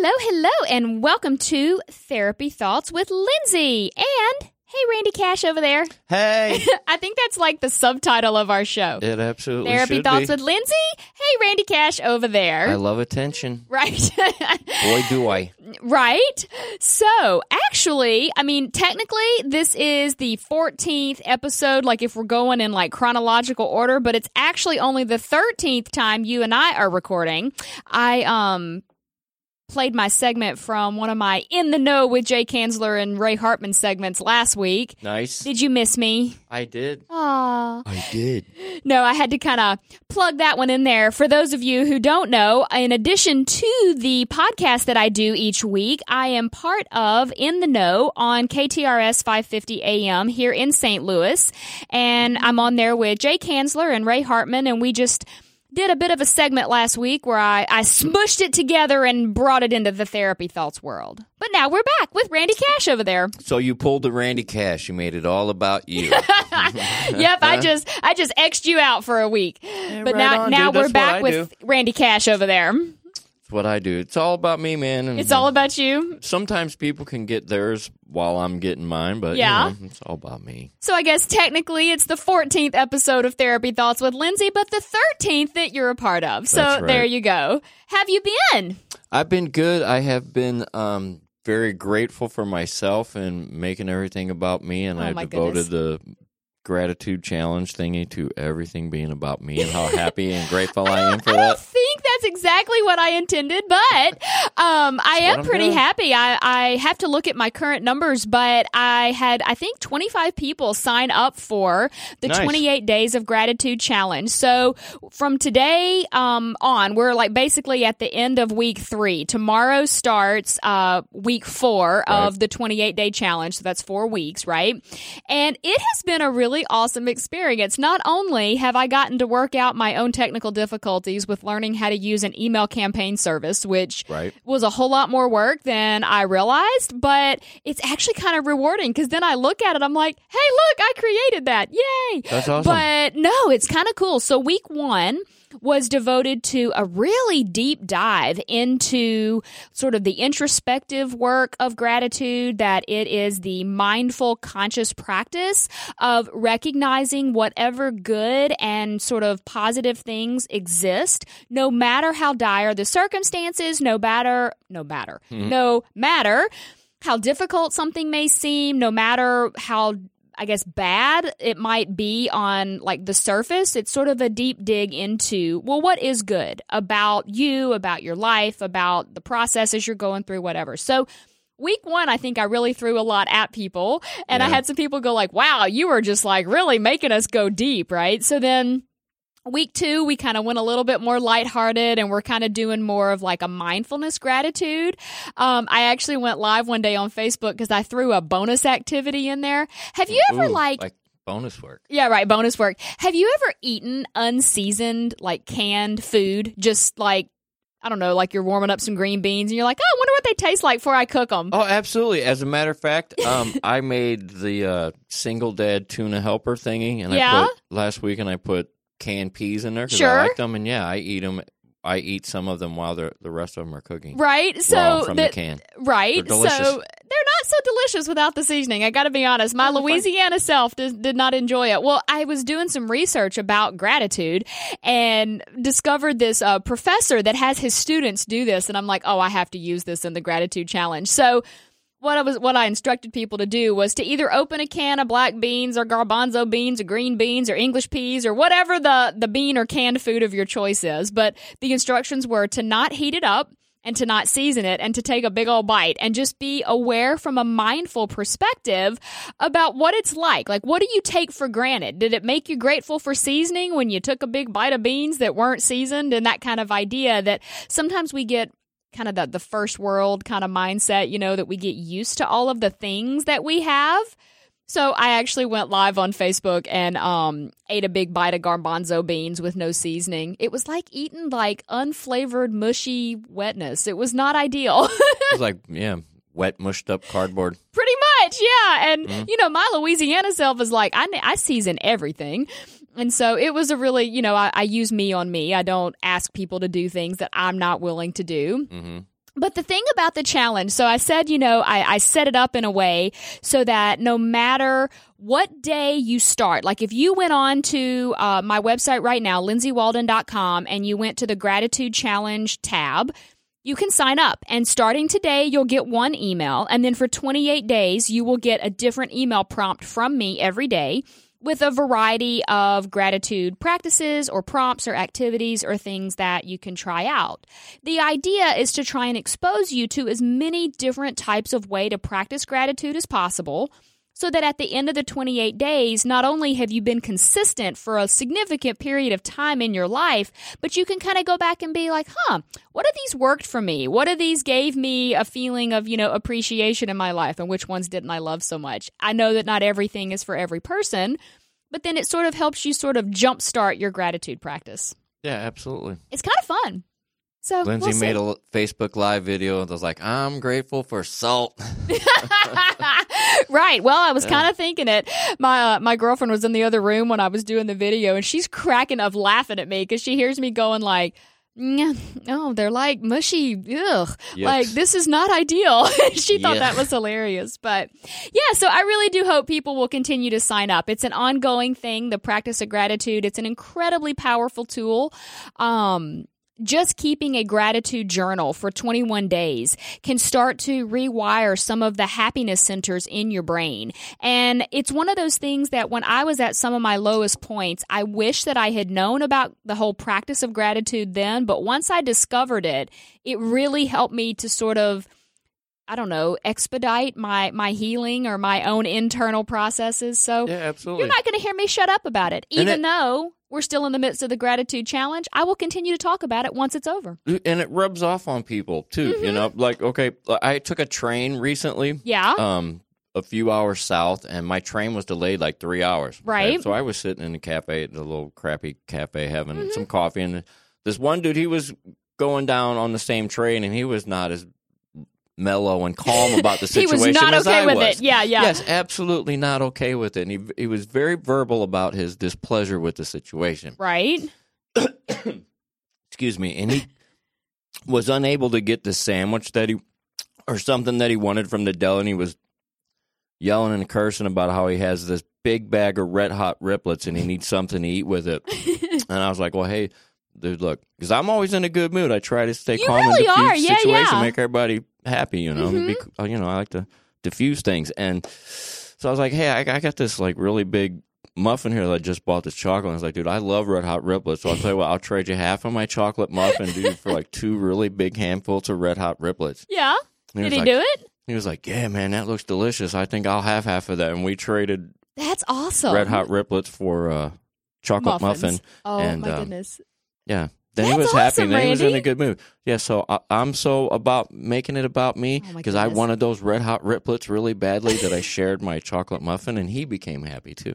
Hello, hello, and welcome to Therapy Thoughts with Lindsay. And hey, Randy Cash over there. Hey, I think that's like the subtitle of our show. it absolutely Therapy Thoughts be. with Lindsay. Hey, Randy Cash over there. I love attention. right. Boy, do I. Right? So, actually, I mean, technically, this is the 14th episode, like if we're going in like chronological order, but it's actually only the 13th time you and I are recording. I, um, played my segment from one of my In the Know with Jay Kanzler and Ray Hartman segments last week. Nice. Did you miss me? I did. Aww. I did. No, I had to kind of plug that one in there. For those of you who don't know, in addition to the podcast that I do each week, I am part of In the Know on KTRS 550 AM here in St. Louis. And I'm on there with Jay Kanzler and Ray Hartman, and we just did a bit of a segment last week where I, I smushed it together and brought it into the therapy thoughts world. But now we're back with Randy Cash over there. So you pulled the Randy Cash. You made it all about you. yep, I just I just xed you out for a week. but right now on, now dude. we're back I with Randy Cash over there. It's what I do. It's all about me, man. And It's all about you. Sometimes people can get theirs while I'm getting mine, but Yeah. you know, it's all about me. So I guess technically it's the 14th episode of Therapy Thoughts with Lindsay, but the 13th that you're a part of. So right. there you go. Have you been? I've been good. I have been um, very grateful for myself and making everything about me, and Oh, I devoted the gratitude challenge thingy to everything being about me and how happy and grateful I am for I that. That's exactly what I intended, but um, I am pretty doing. happy. I, I have to look at my current numbers, but I had, I think, 25 people sign up for the Nice. 28 Days of Gratitude Challenge. So from today um, on, we're like basically at the end of week three. Tomorrow starts uh, week four of the 28 Day Challenge. So that's four weeks, right? And it has been a really awesome experience. Not only have I gotten to work out my own technical difficulties with learning how to use an email campaign service, which Right. was a whole lot more work than I realized, but it's actually kind of rewarding because then I look at it, I'm like, hey, look, I created that. Yay. That's awesome. But no, it's kind of cool. So week one, was devoted to a really deep dive into sort of the introspective work of gratitude, that it is the mindful, conscious practice of recognizing whatever good and sort of positive things exist, no matter how dire the circumstances, no matter, no matter, mm-hmm. no matter how difficult something may seem, no matter how I guess bad it might be on like the surface, it's sort of a deep dig into, well, what is good about you, about your life, about the processes you're going through, whatever. So week one, I think I really threw a lot at people and I had some people go like, wow, you were just like really making us go deep, right? So then Week two, we kind of went a little bit more lighthearted and we're kind of doing more of like a mindfulness gratitude. Um, I actually went live one day on Facebook because I threw a bonus activity in there. Have you ever Ooh, like, like bonus work. yeah, right, bonus work. Have you ever eaten unseasoned, like canned food? Just like, I don't know, like you're warming up some green beans and you're like, oh, I wonder what they taste like before I cook them. Oh, absolutely. As a matter of fact, um, I made the uh, single dad tuna helper thingy, and Yeah? I put last week, and I put canned peas in there because Sure. I like them, and yeah, I eat them. I eat some of them while the the rest of them are cooking. Right? So, from the- the can. Right. They're. So they're not so delicious without the seasoning. I got to be honest. My. Louisiana self did, did not enjoy it. Well, I was doing some research about gratitude and discovered this uh, professor that has his students do this. And I'm like, oh, I have to use this in the gratitude challenge. So what I was what I instructed people to do was to either open a can of black beans or garbanzo beans or green beans or English peas or whatever the the bean or canned food of your choice is. But the instructions were to not heat it up and to not season it and to take a big old bite and just be aware from a mindful perspective about what it's like. Like, what do you take for granted? Did it make you grateful for seasoning when you took a big bite of beans that weren't seasoned? And that kind of idea that sometimes we get kind of the, the first world kind of mindset, you know, that we get used to all of the things that we have. So I actually went live on Facebook and um, ate a big bite of garbanzo beans with no seasoning. It was like eating like unflavored, mushy wetness. It was not ideal. it was like yeah, wet mushed up cardboard. Pretty much, yeah. And you know, my Louisiana self is like, I I season everything, and so it was a really, you know, I, I use me on me. I don't ask people to do things that I'm not willing to do. hmm But the thing about the challenge, so I said, you know, I, I set it up in a way so that no matter what day you start, like if you went on to uh, my website right now, lindsaywalden.com, and you went to the gratitude challenge tab, you can sign up. And starting today, you'll get one email. And then for 28 days, you will get a different email prompt from me every day with a variety of gratitude practices or prompts or activities or things that you can try out. The idea is to try and expose you to as many different types of way to practice gratitude as possible so that at the end of the 28 days, not only have you been consistent for a significant period of time in your life, but you can kind of go back and be like, huh, what of these worked for me? What of these gave me a feeling of, you know, appreciation in my life and which ones didn't I love so much? I know that not everything is for every person, but then it sort of helps you sort of jumpstart your gratitude practice. Yeah, absolutely. It's kind of fun. So Lindsay we'll made a Facebook Live video that was like, I'm grateful for salt. right. Well, I was kind of thinking it. My uh, my girlfriend was in the other room when I was doing the video, and she's cracking up laughing at me because she hears me going like. "Nyeh, Oh, they're like mushy. Ugh. Like, this is not ideal. she thought Yeah. that was hilarious. But yeah, so I really do hope people will continue to sign up. It's an ongoing thing, the practice of gratitude. It's an incredibly powerful tool. Um, just keeping a gratitude journal for 21 days can start to rewire some of the happiness centers in your brain. And it's one of those things that when I was at some of my lowest points, I wish that I had known about the whole practice of gratitude then. But once I discovered it, it really helped me to sort of I don't know, expedite my my healing or my own internal processes. So Yeah, absolutely. you're not going to hear me shut up about it. Even though we're still in the midst of the gratitude challenge, I will continue to talk about it once it's over. and it rubs off on people too. Mm-hmm. You know, like okay, I took a train recently, Yeah. um, a few hours south, and my train was delayed like three hours. Right. So I was sitting in the cafe, the little crappy cafe, having Mm-hmm. some coffee, and this one dude, he was going down on the same train, and he was not as mellow and calm about the situation. he was not okay I with was. it. Yeah, yeah. Yes, absolutely not okay with it. And he he was very verbal about his displeasure with the situation. Right? excuse me, and he was unable to get the sandwich that he or something that he wanted from the deli, and he was yelling and cursing about how he has this big bag of red hot riplets and he needs something to eat with it. and I was like, well, hey. Dude, look, because I'm always in a good mood. I try to stay You calm really and diffuse are. Yeah, situation, yeah. Mm-hmm. make everybody happy. You know, Be- uh, you know, I like to diffuse things. And so I was like, hey, I, I got this like really big muffin here that I just bought this chocolate. And I was like, dude, I love red hot riplets. So I'll tell you what, I'll trade you half of my chocolate muffin, dude, for like two really big handfuls of red hot riplets. Yeah. And Did he like, do it? He was like, yeah, man, that looks delicious. I think I'll have half of that. And we traded That's awesome. red hot riplets for uh, chocolate Muffins. muffin. Oh and, my um, goodness. Yeah. Then he That's was happy. awesome, then he was in Randy. a good mood. Yeah, so I, I'm so about making it about me Oh, my because I goodness. wanted those red hot riplets really badly that I shared my chocolate muffin, and he became happy too.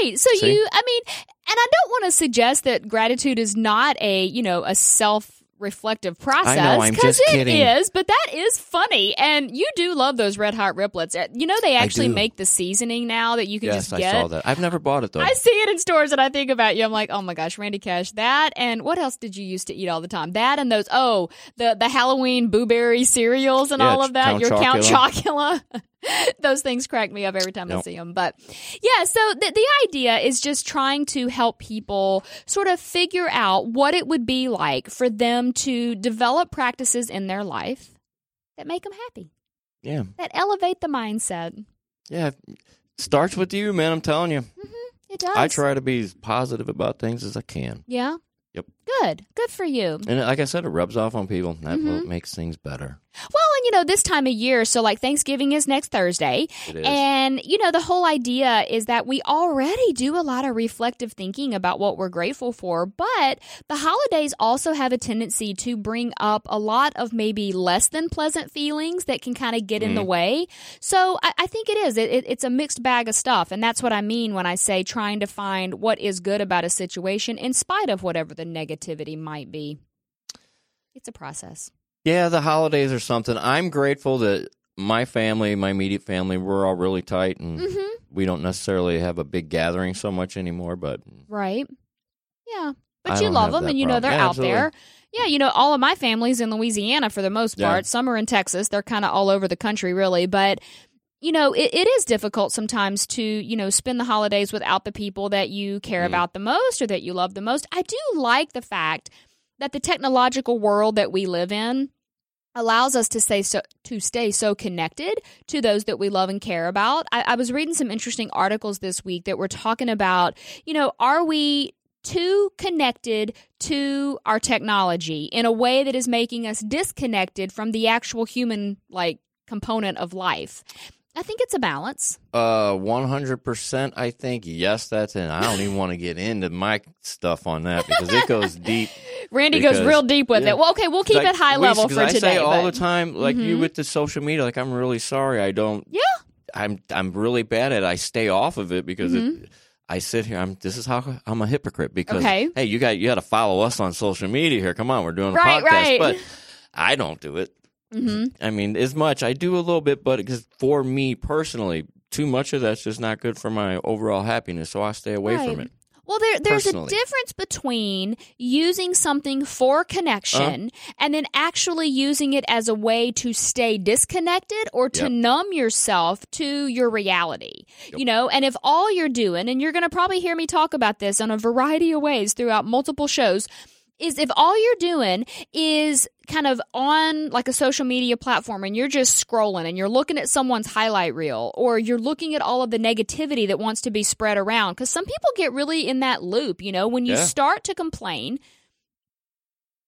Right. So See? you, I mean, and I don't want to suggest that gratitude is not a, you know, a self reflective process. because know, I'm 'cause just it kidding. is, but that is funny. And you do love those red hot riplets. Uh, You know, they actually make the seasoning now that you can yes, just I saw that. I've never bought it though. I see it in stores and I think about you. I'm like, oh my gosh, Randy Cash, that and what else did you used to eat all the time? That and those oh the the Halloween blueberry cereals and Yeah, all of that. Count Your Count Chocula. Those things crack me up every time I see them. But yeah, so the the idea is just trying to help people sort of figure out what it would be like for them to develop practices in their life that make them happy, yeah, that elevate the mindset. yeah. Starts with you, man. I'm telling you. It does. I try to be as positive about things as I can, Yeah. Yep. Good. Good for you. and like I said, it rubs off on people. That Mm-hmm. makes things better. Well, you know, this time of year, so like Thanksgiving is next Thursday. Is. And, you know, the whole idea is that we already do a lot of reflective thinking about what we're grateful for, but the holidays also have a tendency to bring up a lot of maybe less than pleasant feelings that can kind of get in the mm-hmm. way. So I, I think it is. It, it, it's a mixed bag of stuff. And that's what I mean when I say trying to find what is good about a situation in spite of whatever the negativity might be. It's a process. Yeah, the holidays or something. I'm grateful that my family, my immediate family, we're all really tight and Mm-hmm. we don't necessarily have a big gathering so much anymore, but Right. Yeah. But I you love them and you know they're Yeah, out absolutely. there. Yeah, you know, all of my family's in Louisiana for the most Yeah. part. Some are in Texas. They're kind of all over the country, really. But, you know, it, it is difficult sometimes to, you know, spend the holidays without the people that you care Mhm. about the most or that you love the most. I do like the fact that the technological world that we live in allows us to stay so to stay so connected to those that we love and care about. I, I was reading some interesting articles this week that were talking about, you know, are we too connected to our technology in a way that is making us disconnected from the actual human like component of life? I think it's a balance. Uh, one hundred percent. I think yes. That's and I don't even want to get into my stuff on that because it goes deep. Randy goes real deep with yeah. it. Well, okay, we'll keep Like, it high we- level for I today. say all the time, like you Mhm. with the social media. Like I'm really sorry. I don't. Yeah. I'm I'm really bad at. it. I stay off of it because Mhm. it. I sit here. I'm. This is how I'm a hypocrite because Okay. hey, you got you got to follow us on social media here. Come on, we're doing a Right, podcast, right. but I don't do it. Mhm. I mean, as much I do a little bit, but because for me personally, too much of that's just not good for my overall happiness. So I stay away Right. from it. Well, there, there's a difference between using something for connection Uh-huh. and then actually using it as a way to stay disconnected or to Yep. numb yourself to your reality. You know, and if all you're doing, and you're going to probably hear me talk about this in a variety of ways throughout multiple shows, is if all you're doing is kind of on like a social media platform and you're just scrolling and you're looking at someone's highlight reel or you're looking at all of the negativity that wants to be spread around because some people get really in that loop you know when you Yeah. start to complain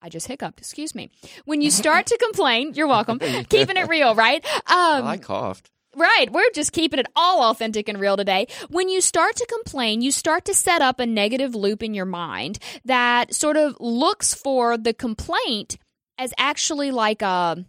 I just hiccuped. Excuse me. When you start to complain, you're welcome. Keeping it real, right? Um, I coughed. Right. We're just keeping it all authentic and real today. When you start to complain, you start to set up a negative loop in your mind that sort of looks for the complaint as actually like a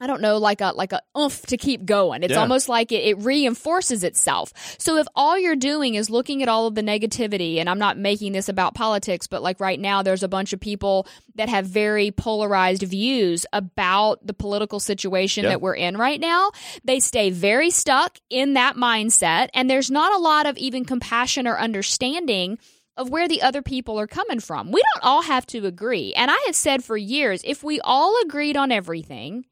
I don't know, like a like a oomph to keep going. It's Yeah. almost like it, it reinforces itself. So if all you're doing is looking at all of the negativity, and I'm not making this about politics, but like right now, there's a bunch of people that have very polarized views about the political situation Yeah. that we're in right now. They stay very stuck in that mindset, and there's not a lot of even compassion or understanding of where the other people are coming from. We don't all have to agree. And I have said for years if we all agreed on everything,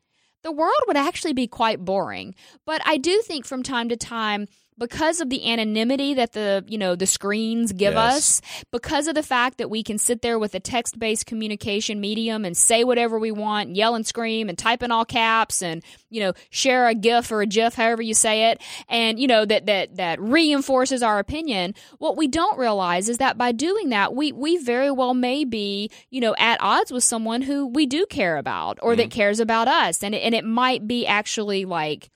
the world would actually be quite boring. But I do think from time to time, because of the anonymity that the you know the screens give Yes. us because of the fact that we can sit there with a text-based communication medium and say whatever we want and yell and scream and type in all caps and you know share a gif or a gif however you say it and you know that that that reinforces our opinion what we don't realize is that by doing that we we very well may be you know at odds with someone who we do care about or that mm-hmm. cares about us and it, and it might be actually like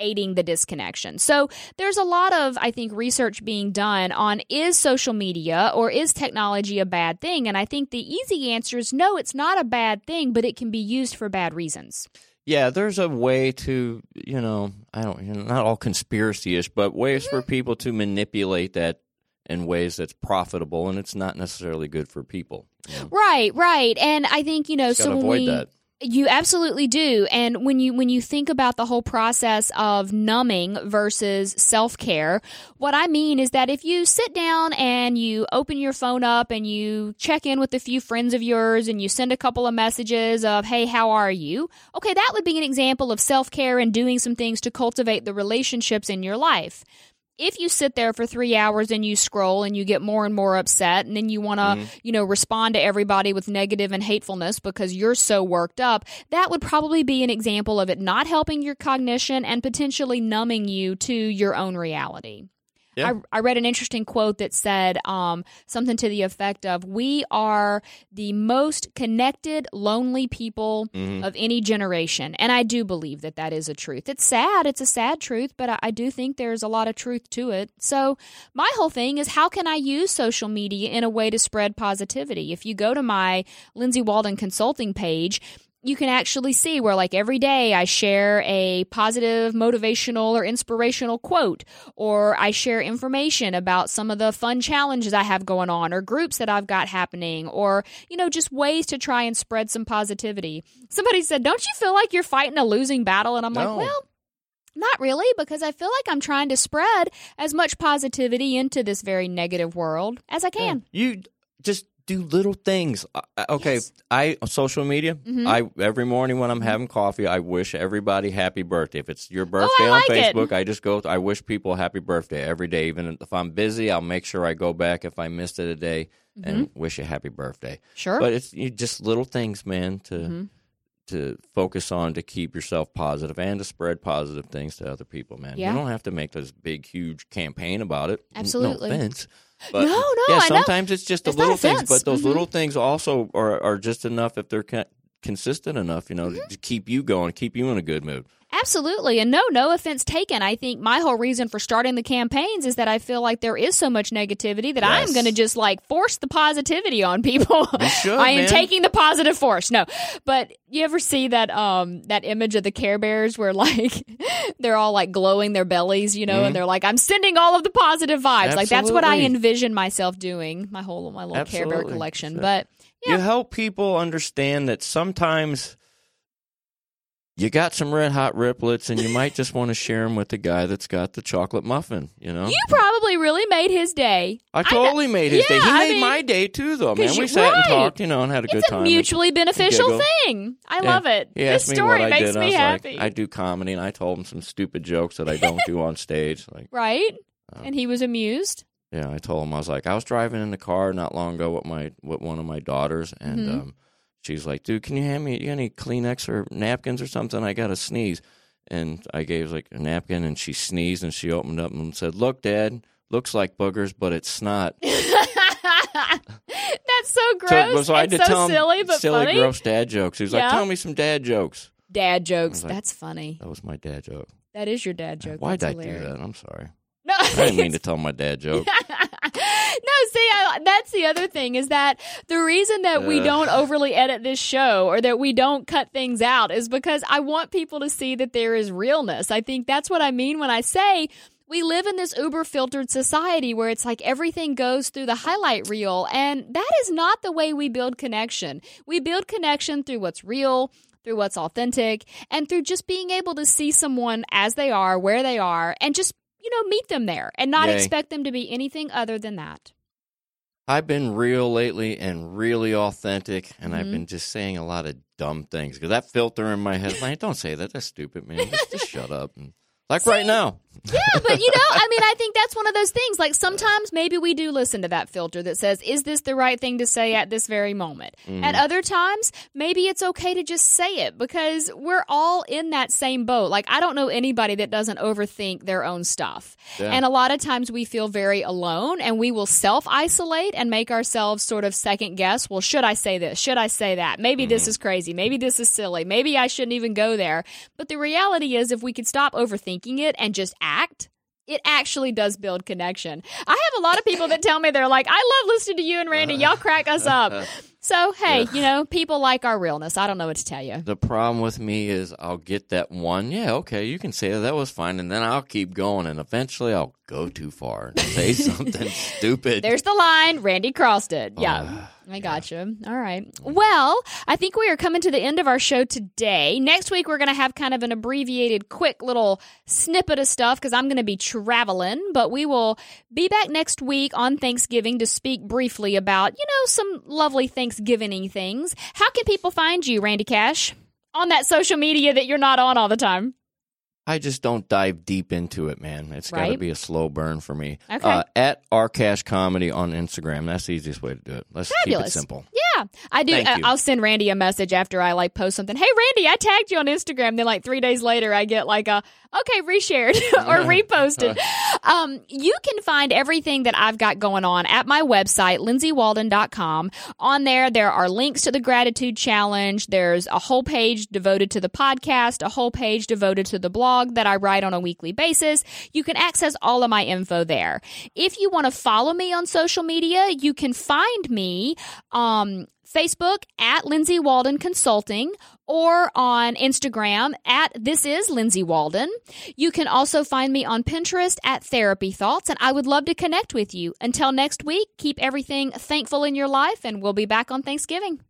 aiding the disconnection. So there's a lot of I think research being done on is social media or is technology a bad thing and I think the easy answer is no it's not a bad thing but it can be used for bad reasons. Yeah, there's a way to, you know, I don't, you know, not all conspiracy ish, but ways Mm-hmm. for people to manipulate that in ways that's profitable, and it's not necessarily good for people. you know? Right, right. And I think you know Just so when avoid we that. You absolutely do. And when you when you think about the whole process of numbing versus self-care, what I mean is that if you sit down and you open your phone up and you check in with a few friends of yours and you send a couple of messages of, "Hey, how are you?" Okay, that would be an example of self-care and doing some things to cultivate the relationships in your life if you sit there for three hours and you scroll and you get more and more upset and then you want to Mm-hmm. you know respond to everybody with negative and hatefulness because you're so worked up that would probably be an example of it not helping your cognition and potentially numbing you to your own reality Yeah. I, I read an interesting quote that said um, something to the effect of we are the most connected lonely people Mhm. of any generation. And i do believe that that is a truth. It's sad. It's a sad truth but I, I do think there's a lot of truth to it. So my whole thing is how can i use social media in a way to spread positivity? If you go to my lindsay walden consulting page you can actually see where like every day I share a positive motivational or inspirational quote or I share information about some of the fun challenges I have going on or groups that I've got happening or you know just ways to try and spread some positivity. Somebody said, "Don't you feel like you're fighting a losing battle?" And I'm No. like, "Well, not really because I feel like I'm trying to spread as much positivity into this very negative world as I can." You just do little things. Okay, Yes. I social media. Mhm. I every morning when I'm having coffee, I wish everybody happy birthday. If it's your birthday Oh, I like on it. Facebook, I just go. I wish people happy birthday every day. Even if I'm busy, I'll make sure I go back if I missed it a day and wish a happy birthday. Mm-hmm. Sure. But it's you, just little things, man, to Mhm. to focus on to keep yourself positive and to spread positive things to other people, man. Yeah. You don't have to make this big, huge campaign about it. Absolutely. No offense. But No, no, yeah, I know. sometimes it's just the It's little things, but those Mhm. little things also are, are just enough if they're consistent enough, you know, Mm-hmm. to keep you going, keep you in a good mood. Absolutely. And no, no offense taken. I think my whole reason for starting the campaigns is that I feel like there is so much negativity that I am going to just like force the positivity on people. should, I am man. taking the positive force. No. But you ever see that um that image of the Care Bears where like they're all like glowing their bellies, you know, and they're like I'm sending all of the positive vibes. Like that's what I Mm-hmm. Envision myself doing, my whole my little Care Bear collection. So- But You help people understand that sometimes you got some red hot riplets and you might just want to share them with the guy that's got the chocolate muffin, you know? you probably really made his day. I totally made his Yeah, day. He I made mean, my day too, though, man. We sat and talked, you know, and had a good time. It's a mutually beneficial giggle. thing. I love it. This story I makes did, and me I happy. Like, I do comedy, and I told him some stupid jokes that I don't do on stage. Like, right? Um, and he was amused. Yeah, I told him I was like, I was driving in the car not long ago with my with one of my daughters, and Mhm. um, she's like, "Dude, can you hand me you any Kleenex or napkins or something? I got to sneeze." And I gave like a napkin, and she sneezed, and she opened up and said, "Look, Dad, looks like boogers, but it's not." That's so gross. so, I had to so tell him silly, but silly, funny. gross dad jokes. He was Yeah. like, "Tell me some dad jokes." Dad jokes. like- That's funny. That was my dad joke. That is your dad joke. Why'd That's I hilarious. do that? I'm sorry. No, I didn't mean to tell my dad joke. no, see, I, that's the other thing is that the reason that we don't overly edit this show or that we don't cut things out is because I want people to see that there is realness. I think that's what I mean when I say we live in this uber filtered society where it's like everything goes through the highlight reel, and that is not the way we build connection. We build connection through what's real. Through what's authentic and through just being able to see someone as they are, where they are, and just, you know, meet them there and not Yay. expect them to be anything other than that. I've been real lately and really authentic, and I've Mhm. been just saying a lot of dumb things because that filter in my head, like, don't say that. That's stupid, man. Just, just shut up. And, like right now. Yeah, but you know, I mean, I think that's one of those things. Like sometimes maybe we do listen to that filter that says, is this the right thing to say at this very moment? Mm-hmm. At other times, maybe it's okay to just say it because we're all in that same boat. Like, I don't know anybody that doesn't overthink their own stuff. Yeah. And a lot of times we feel very alone and we will self isolate and make ourselves sort of second guess. Well, should I say this? Should I say that? Maybe this Mm-hmm. is crazy. Maybe this is silly. Maybe I shouldn't even go there. But the reality is, if we could stop overthinking it and just act, it actually does build connection. I have a lot of people that tell me they're like, I love listening to you and Randy. Y'all crack us up. So, hey, you know, people like our realness. I don't know what to tell you. The problem with me is I'll get that one, yeah, okay, you can say that, that was fine, and then I'll keep going, and eventually I'll go too far and say something stupid. There's the line Randy crossed it. Yeah. Ah, I got you. All right. Well, I think we are coming to the end of our show today. Next week, we're going to have kind of an abbreviated, quick little snippet of stuff because I'm going to be traveling. But we will be back next week on Thanksgiving to speak briefly about, you know, some lovely Thanksgiving things. How can people find you, Randy Cash? On that social media that you're not on all the time. I just don't dive deep into it, man. It's got to be a slow burn for me. Okay. Uh, at Rcash Comedy on Instagram. That's the easiest way to do it. Let's keep it simple. Yeah, I do. Thank uh. I'll send Randy a message after I like post something. Hey, Randy, I tagged you on Instagram. Then like three days later, I get like a okay reshared or reposted. um, you can find everything that I've got going on at my website, lindsaywalden.com. On there, there are links to the gratitude challenge. There's a whole page devoted to the podcast, a whole page devoted to the blog that I write on a weekly basis. You can access all of my info there. If you want to follow me on social media, you can find me um, Facebook at Lindsay Walden Consulting or on Instagram at This Is Lindsay Walden. You can also find me on Pinterest at Therapy Thoughts, and I would love to connect with you. Until next week, keep everything thankful in your life, and we'll be back on Thanksgiving.